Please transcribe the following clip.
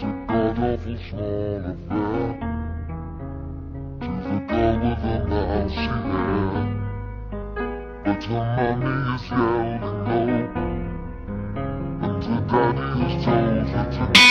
It's a god-awful small affair To the girl with the mousy hair But her mommy is yelling no And her daddy has told her to